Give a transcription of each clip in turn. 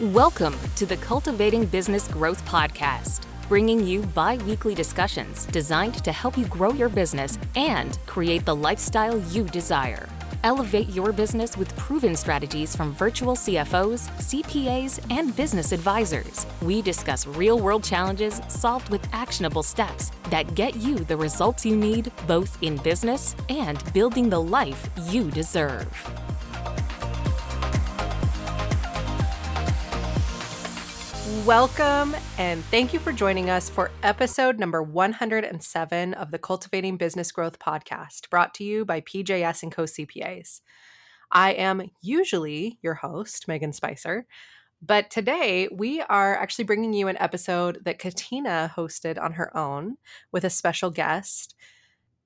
Welcome to the Cultivating Business Growth Podcast, bringing you bi weekly discussions designed to help you grow your business and create the lifestyle you desire. Elevate your business with proven strategies from virtual CFOs, CPAs, and business advisors. We discuss real world challenges solved with actionable steps that get you the results you need both in business and building the life you deserve. Welcome and thank you for joining us for episode number 107 of the Cultivating Business Growth podcast, brought to you by PJS and Co CPAs. I am usually your host, Megan Spicer, but today we are actually bringing you an episode that Katina hosted on her own with a special guest.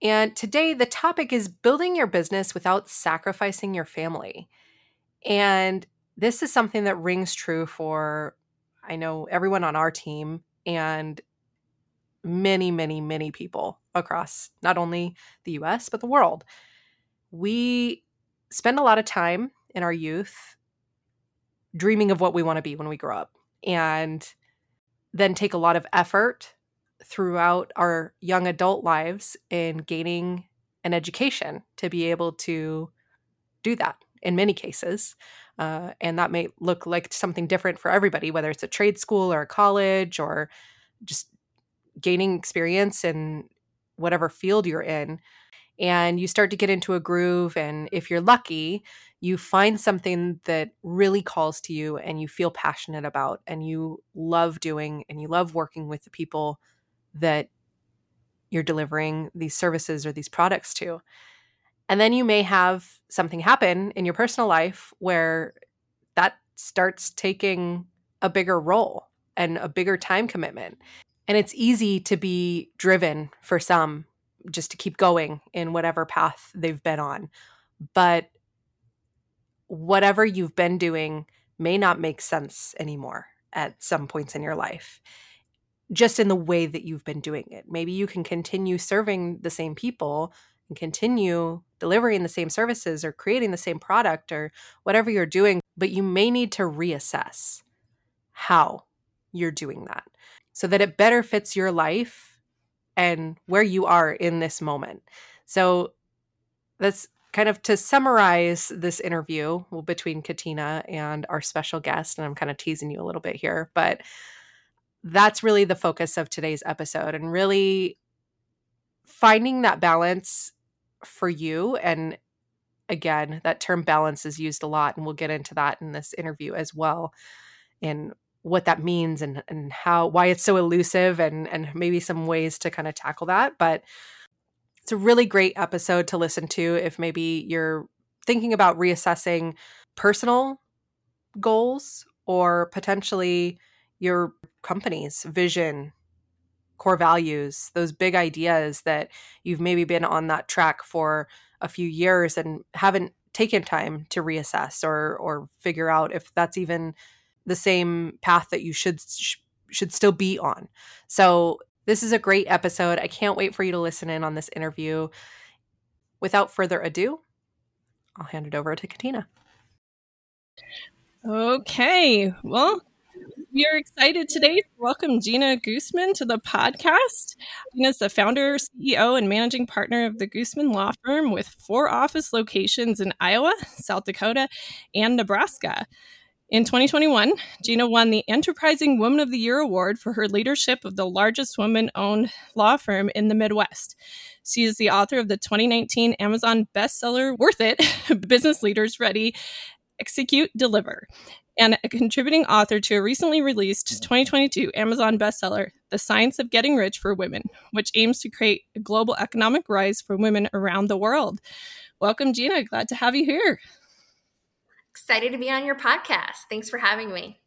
And today the topic is building your business without sacrificing your family. And this is something that rings true for I know everyone on our team and many, many, many people across not only the US, but the world. We spend a lot of time in our youth dreaming of what we want to be when we grow up and then take a lot of effort throughout our young adult lives in gaining an education to be able to do that in many cases. Uh, and that may look like something different for everybody, whether it's a trade school or a college or just gaining experience in whatever field you're in. And you start to get into a groove. And if you're lucky, you find something that really calls to you and you feel passionate about and you love doing and you love working with the people that you're delivering these services or these products to. And then you may have something happen in your personal life where that starts taking a bigger role and a bigger time commitment. And it's easy to be driven for some just to keep going in whatever path they've been on. But whatever you've been doing may not make sense anymore at some points in your life, just in the way that you've been doing it. Maybe you can continue serving the same people and continue delivering the same services or creating the same product or whatever you're doing, but you may need to reassess how you're doing that so that it better fits your life and where you are in this moment. So that's kind of to summarize this interview between Katina and our special guest. And I'm kind of teasing you a little bit here, but that's really the focus of today's episode and really finding that balance for you and again that term balance is used a lot and we'll get into that in this interview as well and what that means and and how why it's so elusive and and maybe some ways to kind of tackle that but it's a really great episode to listen to if maybe you're thinking about reassessing personal goals or potentially your company's vision core values, those big ideas that you've maybe been on that track for a few years and haven't taken time to reassess or or figure out if that's even the same path that you should should still be on. So this is a great episode. I can't wait for you to listen in on this interview. Without further ado, I'll hand it over to Katina. Okay. Well, we are excited today to welcome Gina Goosmann to the podcast. Gina is the founder, CEO, and managing partner of the Goosmann Law Firm with four office locations in Iowa, South Dakota, and Nebraska. In 2021, Gina won the Enterprising Woman of the Year award for her leadership of the largest woman owned law firm in the Midwest. She is the author of the 2019 Amazon bestseller Worth It Business Leaders Ready Execute Deliver and a contributing author to a recently released mm. 2022 Amazon bestseller, The Science of Getting Rich for Women, which aims to create a global economic rise for women around the world. Welcome, Gina. Glad to have you here. Excited to be on your podcast. Thanks for having me.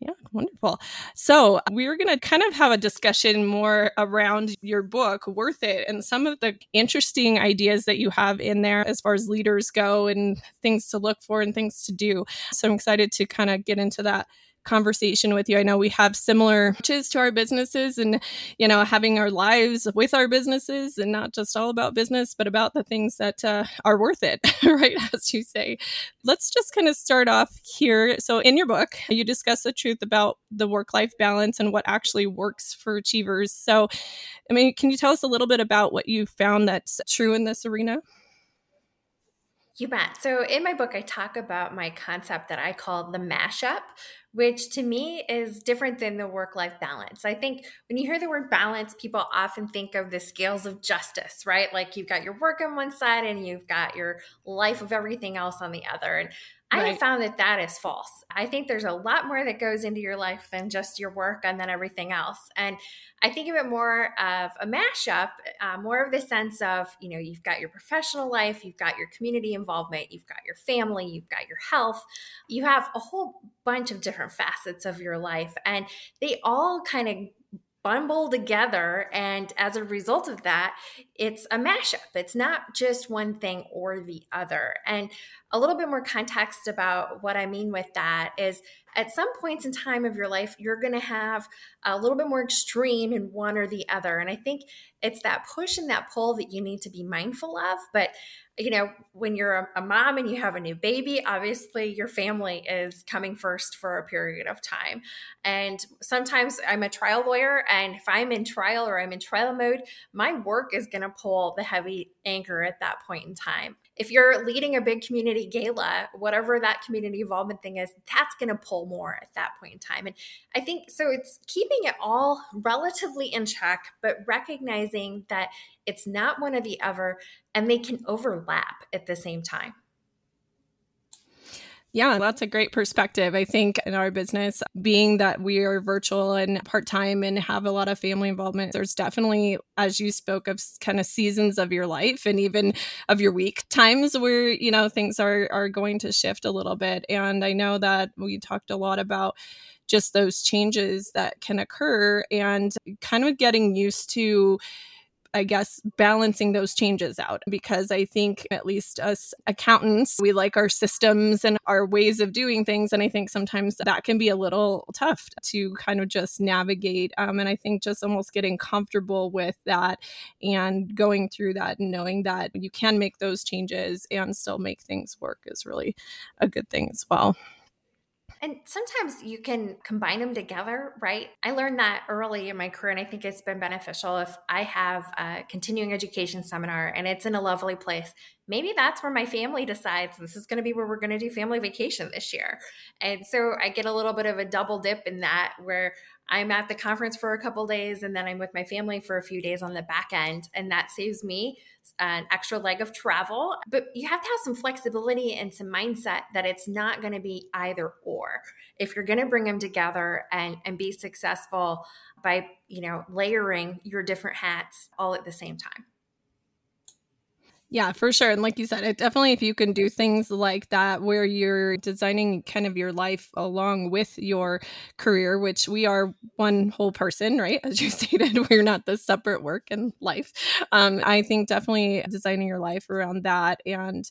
Yeah, wonderful. So, we're going to kind of have a discussion more around your book, Worth It, and some of the interesting ideas that you have in there as far as leaders go and things to look for and things to do. So, I'm excited to kind of get into that conversation with you. I know we have similar to our businesses and, you know, having our lives with our businesses and not just all about business, but about the things that uh, are worth it, right? As you say. Let's just kind of start off here. So, in your book, you discuss the truth about the work life balance and what actually works for achievers. So, I mean, can you tell us a little bit about what you found that's true in this arena? You bet. So, in my book, I talk about my concept that I call the mashup, which to me is different than the work life balance. I think when you hear the word balance, people often think of the scales of justice, right? Like you've got your work on one side and you've got your life of everything else on the other. And I have found that that is false. I think there's a lot more that goes into your life than just your work and then everything else. And I think of it more of a mashup, uh, more of the sense of, you know, you've got your professional life, you've got your community involvement, you've got your family, you've got your health, you have a whole bunch of different facets of your life. And they all kind of bundle together. And as a result of that, it's a mashup. It's not just one thing or the other. And a little bit more context about what I mean with that is at some points in time of your life, you're going to have a little bit more extreme in one or the other. And I think it's that push and that pull that you need to be mindful of. But you know, when you're a, mom and you have a new baby, obviously your family is coming first for a period of time. And sometimes I'm a trial lawyer, and if I'm in trial or I'm in trial mode, my work is going to pull the heavy anchor at that point in time. If you're leading a big community gala, whatever that community involvement thing is, that's going to pull more at that point in time. And I think so, it's keeping it all relatively in check, but recognizing that it's not one or the other, and they can overlap at the same time. Yeah, that's a great perspective. I think in our business, being that we are virtual and part time and have a lot of family involvement, there's definitely, as you spoke of, kind of seasons of your life and even of your week times where you know things are are going to shift a little bit. And I know that we talked a lot about just those changes that can occur and kind of getting used to I guess, balancing those changes out because I think, at least us accountants, we like our systems and our ways of doing things. And I think sometimes that can be a little tough to kind of just navigate. Um, and I think just almost getting comfortable with that and going through that and knowing that you can make those changes and still make things work is really a good thing as well. And sometimes you can combine them together, right? I learned that early in my career, and I think it's been beneficial. If I have a continuing education seminar and it's in a lovely place, maybe that's where my family decides this is going to be where we're going to do family vacation this year. And so I get a little bit of a double dip in that where I'm at the conference for a couple days and then I'm with my family for a few days on the back end. And that saves me an extra leg of travel. But you have to have some flexibility and some mindset that it's not going to be either or. If you're going to bring them together and, and be successful by, you know, layering your different hats all at the same time. Yeah, for sure. And like you said, it definitely if you can do things like that where you're designing kind of your life along with your career, which we are one whole person, right? As you stated, we're not the separate work and life. Um, I think definitely designing your life around that and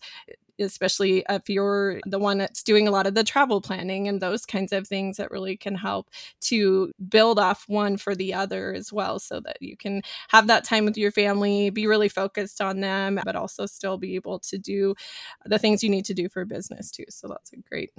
especially if you're the one that's doing a lot of the travel planning and those kinds of things that really can help to build off one for the other as well so that you can have that time with your family be really focused on them but also still be able to do the things you need to do for business too. So that's a great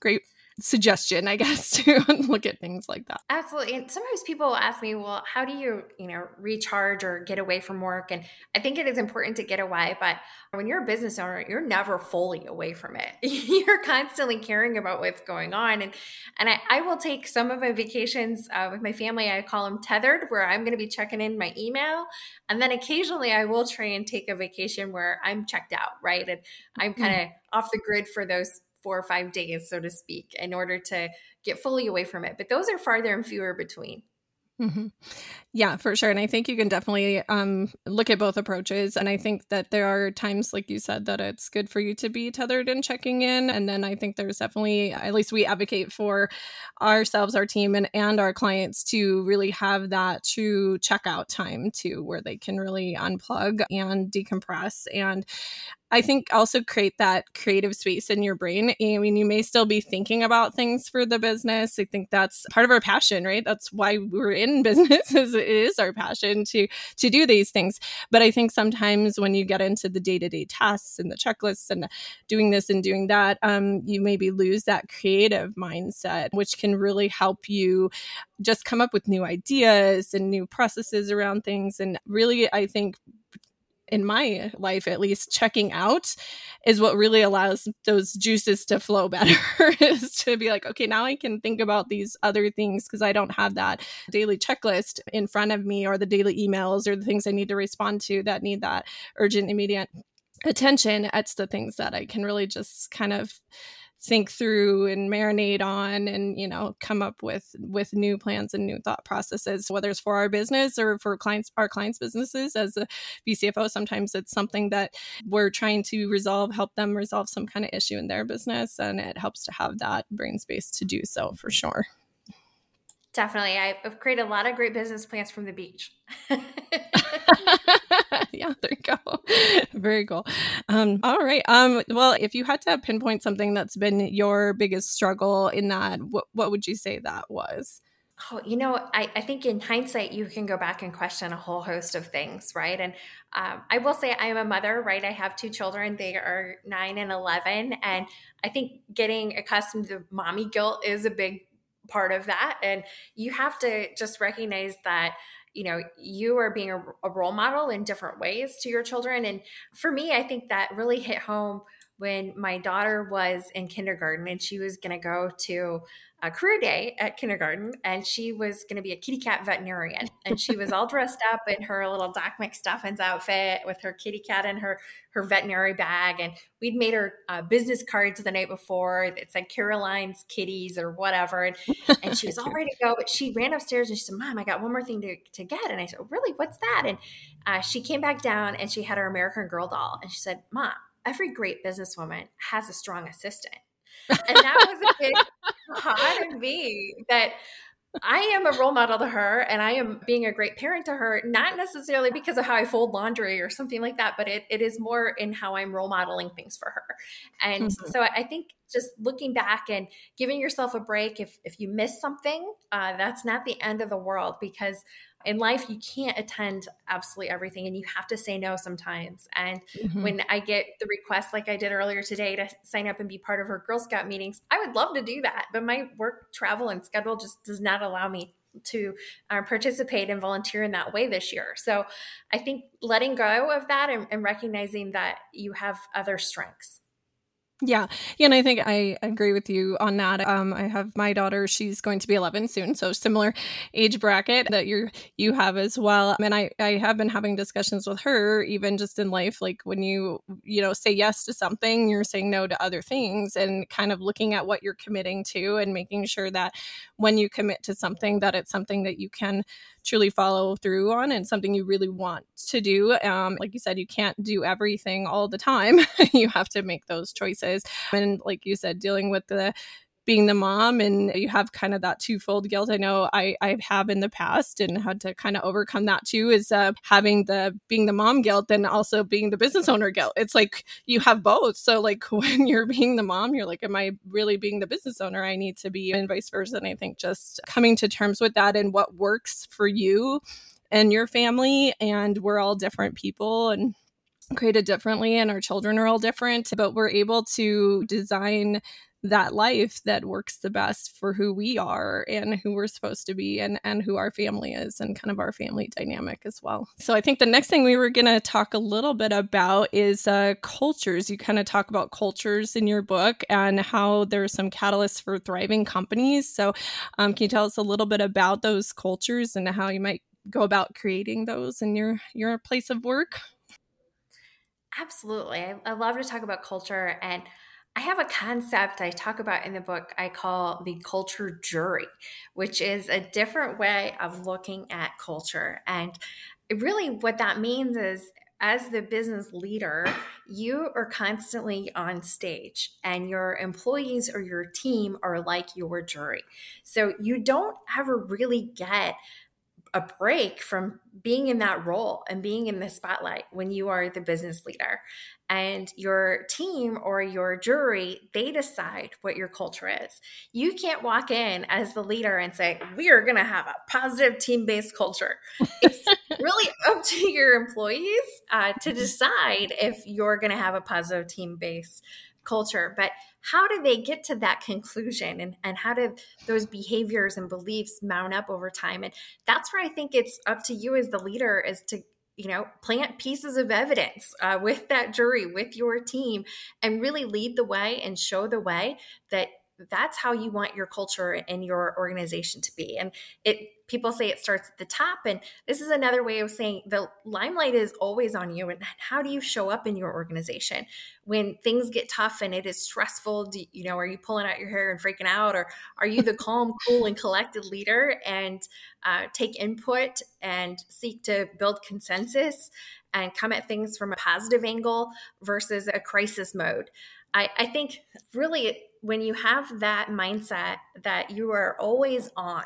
great suggestion, I guess, to look at things like that. Absolutely. And sometimes people ask me, well, how do you, you know, recharge or get away from work? And I think it is important to get away, but when you're a business owner, you're never fully away from it. you're constantly caring about what's going on. And and I, I will take some of my vacations uh, with my family. I call them tethered, where I'm going to be checking in my email. And then occasionally I will try and take a vacation where I'm checked out, right? And I'm kind of mm-hmm. off the grid for those four or five days, so to speak, in order to get fully away from it. But those are farther and fewer between. Mm-hmm. Yeah, for sure. And I think you can definitely um, look at both approaches. And I think that there are times, like you said, that it's good for you to be tethered and checking in. And then I think there's definitely, at least we advocate for ourselves, our team, and, and our clients to really have that true checkout time too, where they can really unplug and decompress. And I think also create that creative space in your brain. I mean, you may still be thinking about things for the business. I think that's part of our passion, right? That's why we're in business is it is our passion to to do these things. But I think sometimes when you get into the day-to-day tasks and the checklists and doing this and doing that, um, you maybe lose that creative mindset, which can really help you just come up with new ideas and new processes around things. And really, I think in my life at least checking out is what really allows those juices to flow better is to be like okay now i can think about these other things because i don't have that daily checklist in front of me or the daily emails or the things i need to respond to that need that urgent immediate attention. It's the things that i can really just kind of think through and marinate on and you know come up with with new plans and new thought processes whether it's for our business or for clients our clients businesses as a vCFO sometimes it's something that we're trying to resolve help them resolve some kind of issue in their business and it helps to have that brain space to do so for sure Definitely. I've created a lot of great business plans from the beach. yeah, there you go. Very cool. Um, all right. Um, well, if you had to pinpoint something that's been your biggest struggle in that, what, what would you say that was? Oh, you know, I, I think in hindsight, you can go back and question a whole host of things, right? And um, I will say I am a mother, right? I have two children. They are nine and 11. And I think getting accustomed to mommy guilt is a big part of that. And you have to just recognize that you know you are being a, a, role model in different ways to your children and for me i think that really hit home when my daughter was in kindergarten and she was going to go to a career day at kindergarten and she was going to be a kitty cat veterinarian. And she was all dressed up in her little doc mcstuffins outfit with her kitty cat in her her veterinary bag. And we'd made her uh, business cards the night before. That said caroline's kitties or whatever. And, and she was all ready to go but she ran upstairs and she said mom i got one more thing to, to get. And i said really? What's that? And uh, she came back down and she had her american girl doll. And she said mom every great businesswoman has a strong assistant and that was a big part of me that I am a role model to her and I am being a great parent to her, not necessarily because of how I fold laundry or something like that, but it, it is more in how I'm role modeling things for her. And mm-hmm. so I think just looking back and giving yourself a break if, if you miss something, uh, that's not the end of the world because in life you can't attend absolutely everything and you have to say no sometimes. And mm-hmm. when i get the request like i did earlier today to sign up and be part of her girl scout meetings i would love to do that but my work travel and schedule just does not allow me to uh, participate and volunteer in that way this year. So i think letting go of that and, and recognizing that you have other strengths yeah. Yeah. And I think I agree with you on that. Um, I have my daughter, she's going to be 11 soon. So similar age bracket that you're, you have as well. And I, I have been having discussions with her, even just in life, like when you, you know, say yes to something, you're saying no to other things and kind of looking at what you're committing to and making sure that when you commit to something, that it's something that you can truly follow through on and something you really want to do. Um, like you said, you can't do everything all the time. you have to make those choices. And like you said, dealing with the being the mom and you have kind of that twofold guilt i know i i have in the past and had to kind of overcome that too is uh, having the being the mom guilt and also being the business owner guilt. It's like you have both. So like when you're being the mom you're like am i really being the business owner? I need to be and vice versa. And i think just coming to terms with that and what works for you and your family and we're all different people and created differently and our children are all different but we're able to design that life that works the best for who we are and who we're supposed to be and and who our family is and kind of our family dynamic as well. So i think the next thing we were going to talk a little bit about is uh, cultures. You kind of talk about cultures in your book and how there's some catalysts for thriving companies. So um, can you tell us a little bit about those cultures and how you might go about creating those in your your place of work absolutely I, I love to talk about culture and I have a concept I talk about in the book I call the culture jury, which is a different way of looking at culture. And really, what that means is as the business leader, you are constantly on stage, and your employees or your team are like your jury. So you don't ever really get a break from being in that role and being in the spotlight when you are the business leader. And your team or your jury they decide what your culture is. You can't walk in as the leader and say we are going to have a positive team-based culture. It's really up to your employees uh, to decide if you're going to have a positive team-based culture. But how do they get to that conclusion? And, and how do those behaviors and beliefs mount up over time? And that's where i think it's up to you as the leader is to you know plant pieces of evidence uh, with that jury with your team and really lead the way and show the way that that's how you want your culture and your organization to be. And it people say it starts at the top and this is another way of saying the limelight is always on you and how do you show up in your organization? When things get tough and it is stressful do, you know are you pulling out your hair and freaking out or are you the calm cool and collected leader and uh, take input and seek to build consensus and come at things from a positive angle versus a crisis mode? I, I think really when you have that mindset that you are always on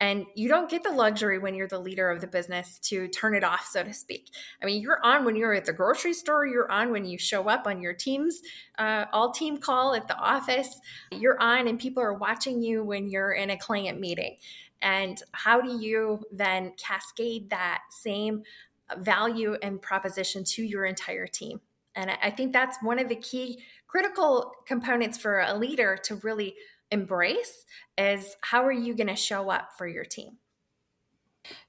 and you don't get the luxury when you're the leader of the business to turn it off so to speak. I mean you're on when you're at the grocery store you're on when you show up on your team's uh, all team call at the office. You're on and people are watching you when you're in a client meeting. And how do you then cascade that same value and proposition to your entire team and I think that's one of the key critical components for a leader to really embrace is how are you going to show up for your team?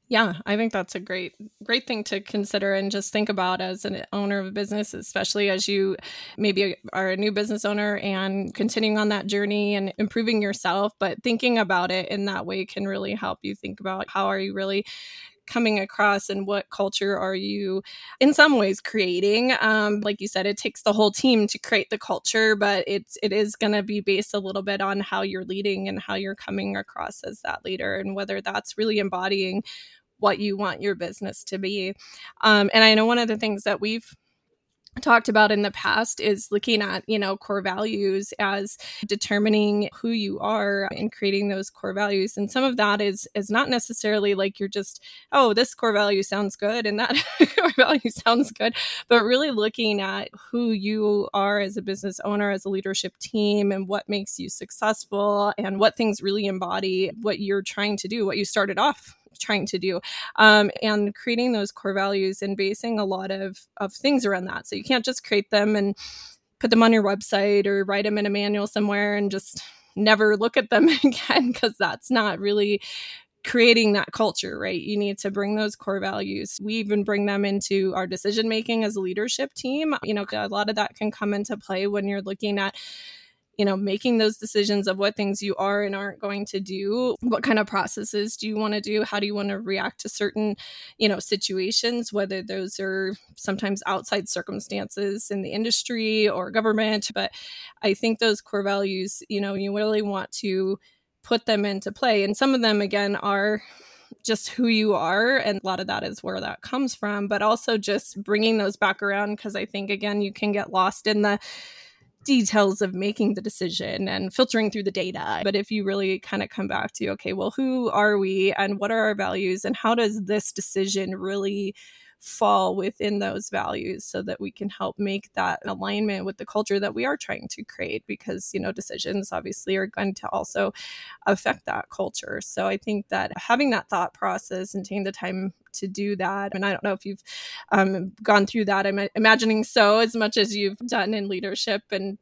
Yeah, I think that's a great great thing to consider and just think about as an owner of a business, especially as you maybe are a new business owner and continuing on that journey and improving yourself, but thinking about it in that way can really help you think about how are you really coming across and what culture are you in some ways creating um, like you said it takes the whole team to create the culture but it's it is going to be based a little bit on how you're leading and how you're coming across as that leader and whether that's really embodying what you want your business to be. Um, and i know one of the things that we've talked about in the past is looking at you know core values as determining who you are and creating those core values. And some of that is is not necessarily like you're just oh this core value sounds good and that core value sounds good but really looking at who you are as a business owner as a leadership team and what makes you successful and what things really embody what you're trying to do what you started off trying to do um, and creating those core values and basing a lot of of things around that so you can't just create them and put them on your website or write them in a manual somewhere and just never look at them again because that's not really creating that culture, right? You need to bring those core values. We even bring them into our decision making as a leadership team. You know, a lot of that can come into play when you're looking at you know making those decisions of what things you are and aren't going to do. What kind of processes do you want to do? How do you want to react to certain you know situations whether those are sometimes outside circumstances in the industry or government? But i think those core values you know you really want to put them into play. And some of them again are just who you are and a lot of that is where that comes from but also just bringing those back around because i think again you can get lost in the details of making the decision and filtering through the data. But if you really kind of come back to, okay, well, who are we and what are our values and how does this decision really fall within those values so that we can help make that alignment with the culture that we are trying to create because you know decisions obviously are going to also affect that culture so i think that having that thought process and taking the time to do that. And I don't know if you've um, gone through that. I'm imagining so, as much as you've done in leadership and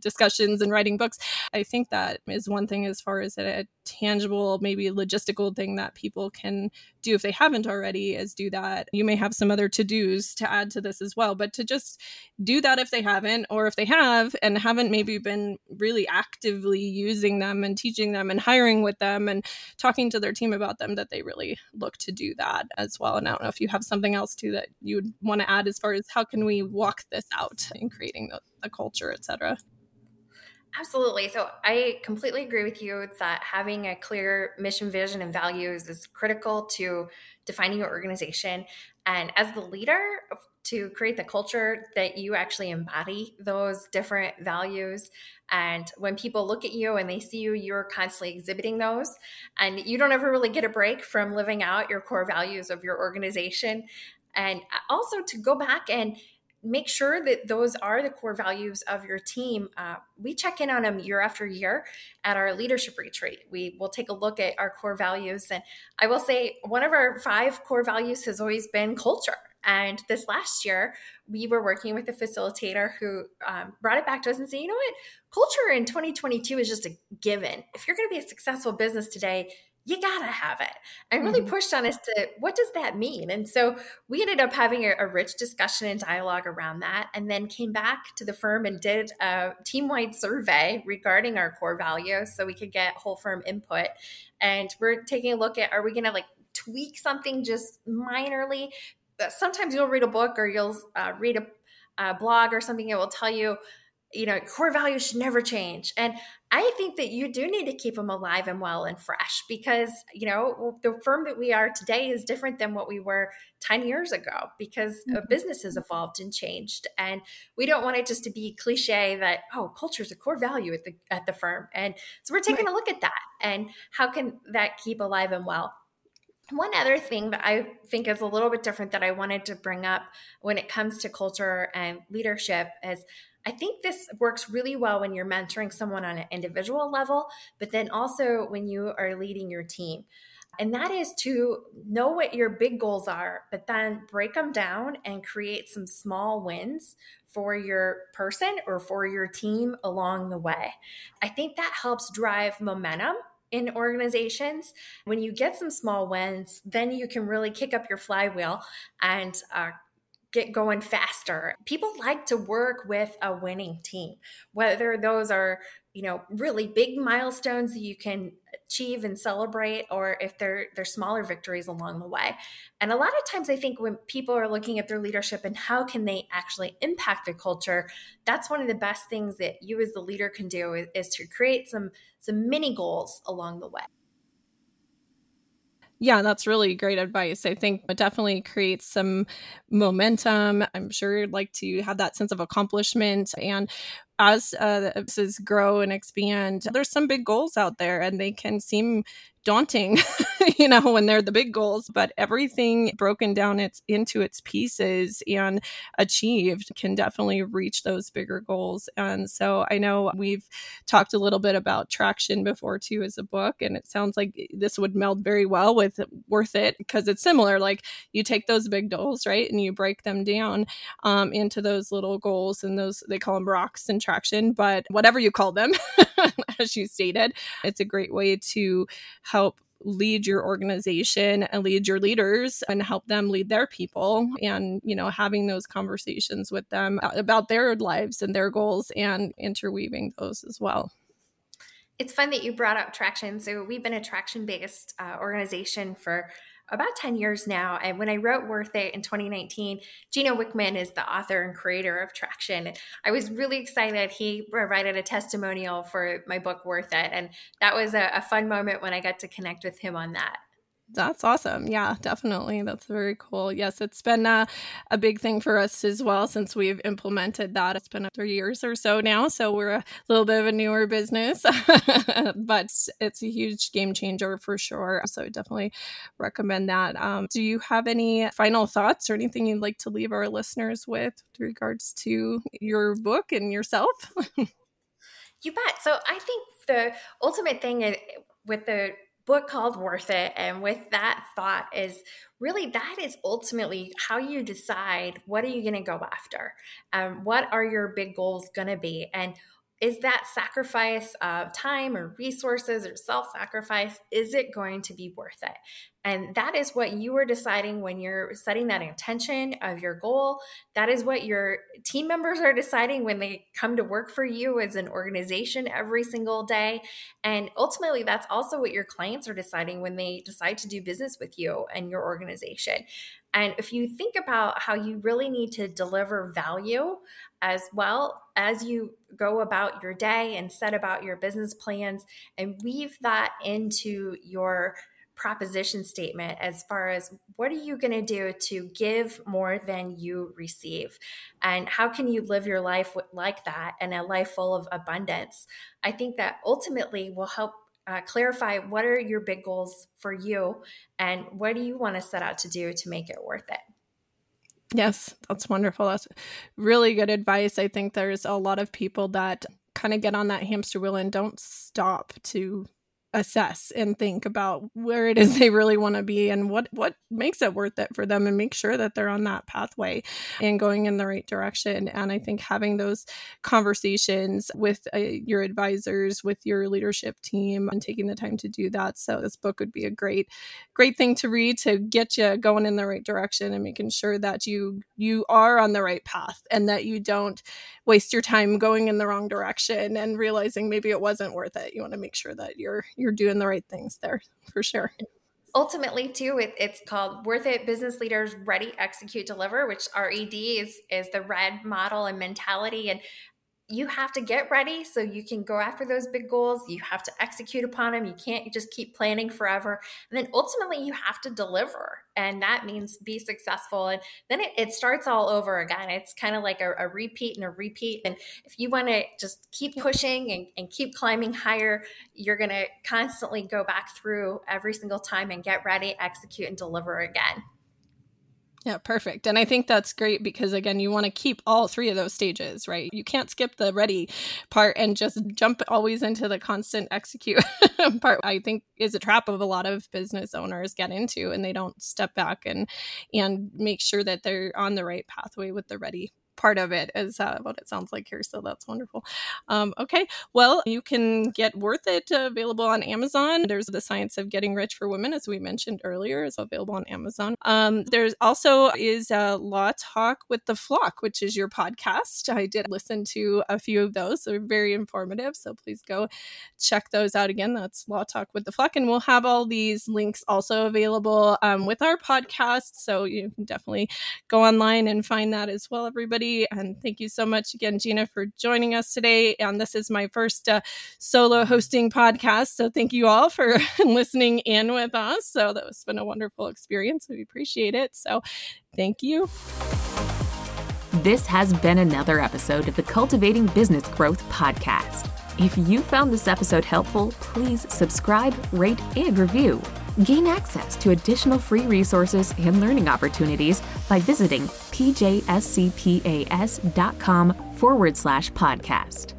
discussions and writing books. I think that is one thing as far as a, tangible, maybe logistical thing that people can do if they haven't already is do that. You may have some other to dos to add to this as well, but to just do that if they haven't, or if they have and haven't maybe been really actively using them and teaching them and hiring with them and talking to their team about them, that they really look to do that as well. And I don't know if you have something else too that you would want to add as far as how can we walk this out in creating the, the culture, et cetera. Absolutely. So I completely agree with you that having a clear mission, vision, and values is critical to defining your organization. And as the leader, to create the culture that you actually embody those different values. And when people look at you and they see you, you're constantly exhibiting those. And you don't ever really get a break from living out your core values of your organization. And uh, also to go back and make sure that those are the core values of your team. Uh, we check in on them year after year at our leadership retreat. We will take a look at our core values. And I will say one of our five core values has always been culture. And this last year, we were working with a facilitator who um, brought it back to us and said, you know what? Culture in 2022 is just a given. If you're going to be a successful business today, you gotta have it. And really mm-hmm. pushed on us to what does that mean? And so we ended up having a, a, rich discussion and dialogue around that and then came back to the firm and did a team-wide survey regarding our core values so we could get whole firm input. And we're taking a look at are we gonna like tweak something just minorly? Sometimes you'll read a book or you'll uh, read a, a blog or something it will tell you you know core values should never change and i think that you do need to keep them alive and well and fresh because you know the firm that we are today is different than what we were 10 years ago because mm-hmm. business has evolved and changed and we don't want it just to be cliche that oh culture is a core value at the at the firm and so we're taking right. a look at that and how can that keep alive and well one other thing that I think is a little bit different that I wanted to bring up when it comes to culture and leadership is I think this works really well when you're mentoring someone on an individual level, but then also when you are leading your team. And that is to know what your big goals are, but then break them down and create some small wins for your person or for your team along the way. I think that helps drive momentum in organizations. When you get some small wins, then you can really kick up your flywheel and uh, get going faster. People like to work with a winning team, whether those are, you know, really big milestones that you can achieve and celebrate or if they're they're smaller victories along the way. And a lot of times I think when people are looking at their leadership and how can they actually impact the culture, that's one of the best things that you as the leader can do is, is to create some some mini goals along the way. Yeah, that's really great advice. I think it definitely creates some momentum. I'm sure you'd like to have that sense of accomplishment and as uh, the businesses grow and expand, there's some big goals out there and they can seem daunting, you know, when they're the big goals, but everything broken down its into its pieces and achieved can definitely reach those bigger goals. And so I know we've talked a little bit about traction before too as a book, and it sounds like this would meld very well with worth it because it's similar. Like you take those big goals, right, and you break them down um, into those little goals, and those they call them rocks and traction, but whatever you call them, as you stated, it's a great way to help lead your organization and lead your leaders and help them lead their people and you know having those conversations with them about their lives and their goals and interweaving those as well. It's fun that you brought up traction. So we've been a traction based uh, organization for about 10 years now. And when I wrote Worth It in 2019, Gino Wickman is the author and creator of Traction. I was really excited. He provided a testimonial for my book, Worth It. And that was a, a fun moment when I got to connect with him on that. That's awesome. Yeah, definitely. That's very cool. Yes, it's been a, a big thing for us as well since we've implemented that. It's been three years or so now. So we're a little bit of a newer business, but it's a huge game changer for sure. So I definitely recommend that. Um, do you have any final thoughts or anything you'd like to leave our listeners with, with regards to your book and yourself? you bet. So I think the ultimate thing with the book called Worth It. And with that thought is really that is ultimately how you decide what are you going to go after? Um, what are your big goals going to be? And is that sacrifice of time or resources or self sacrifice, is it going to be worth it? And that is what you are deciding when you're setting that intention of your goal. That is what your team members are deciding when they come to work for you as an organization every single day. And ultimately, that's also what your clients are deciding when they decide to do business with you and your organization. And if you think about how you really need to deliver value as well as you go about your day and set about your business plans and weave that into your proposition statement as far as what are you going to do to give more than you receive and how can you live your life like that and a life full of abundance i think that ultimately will help uh, clarify what are your big goals for you and what do you want to set out to do to make it worth it Yes, that's wonderful. That's really good advice. I think there's a lot of people that kind of get on that hamster wheel and don't stop to assess and think about where it is they really want to be and what what makes it worth it for them and make sure that they're on that pathway and going in the right direction. And i think having those conversations with uh, your advisors with your leadership team and taking the time to do that. So this book would be a great great thing to read to get you going in the right direction and making sure that you you are on the right path and that you don't waste your time going in the wrong direction and realizing maybe it wasn't worth it. You want to make sure that you're you're doing the right things there for sure. Ultimately too it, it's called worth it business leaders ready execute deliver which red is is the red model and mentality. And you have to get ready so you can go after those big goals. You have to execute upon them. You can't just keep planning forever. And then ultimately, you have to deliver. And that means be successful. And then it, it starts all over again. It's kind of like a, a, repeat and a repeat. And if you want to just keep pushing and, and keep climbing higher, you're going to constantly go back through every single time and get ready, execute, and deliver again. Yeah, perfect. And I think that's great because, again, you want to keep all three of those stages, right? You can't skip the ready part and just jump always into the constant execute part. I think is a trap of a lot of business owners get into and they don't step back and and make sure that they're on the right pathway with the ready part of it is uh, what it sounds like here. So that's wonderful. Um, okay, well, you can get Worth It uh, available on Amazon. There's The Science of Getting Rich for Women, as we mentioned earlier, is available on Amazon. Um, there's also is uh, Law Talk with the Flock, which is your podcast. I did listen to a few of those. They're very informative. So please go check those out again. That's Law Talk with the Flock. And we'll have all these links also available um, with our podcast. So you can definitely go online and find that as well, everybody. And thank you so much again, Gina, for joining us today. And this is my first uh, solo hosting podcast. So thank you all for listening in with us. So that was been a wonderful experience. We appreciate it. So thank you. This has been another episode of the Cultivating Business Growth podcast. If you found this episode helpful, please subscribe, rate, and review. Gain access to additional free resources and learning opportunities by visiting pjscpas.com forward slash podcast.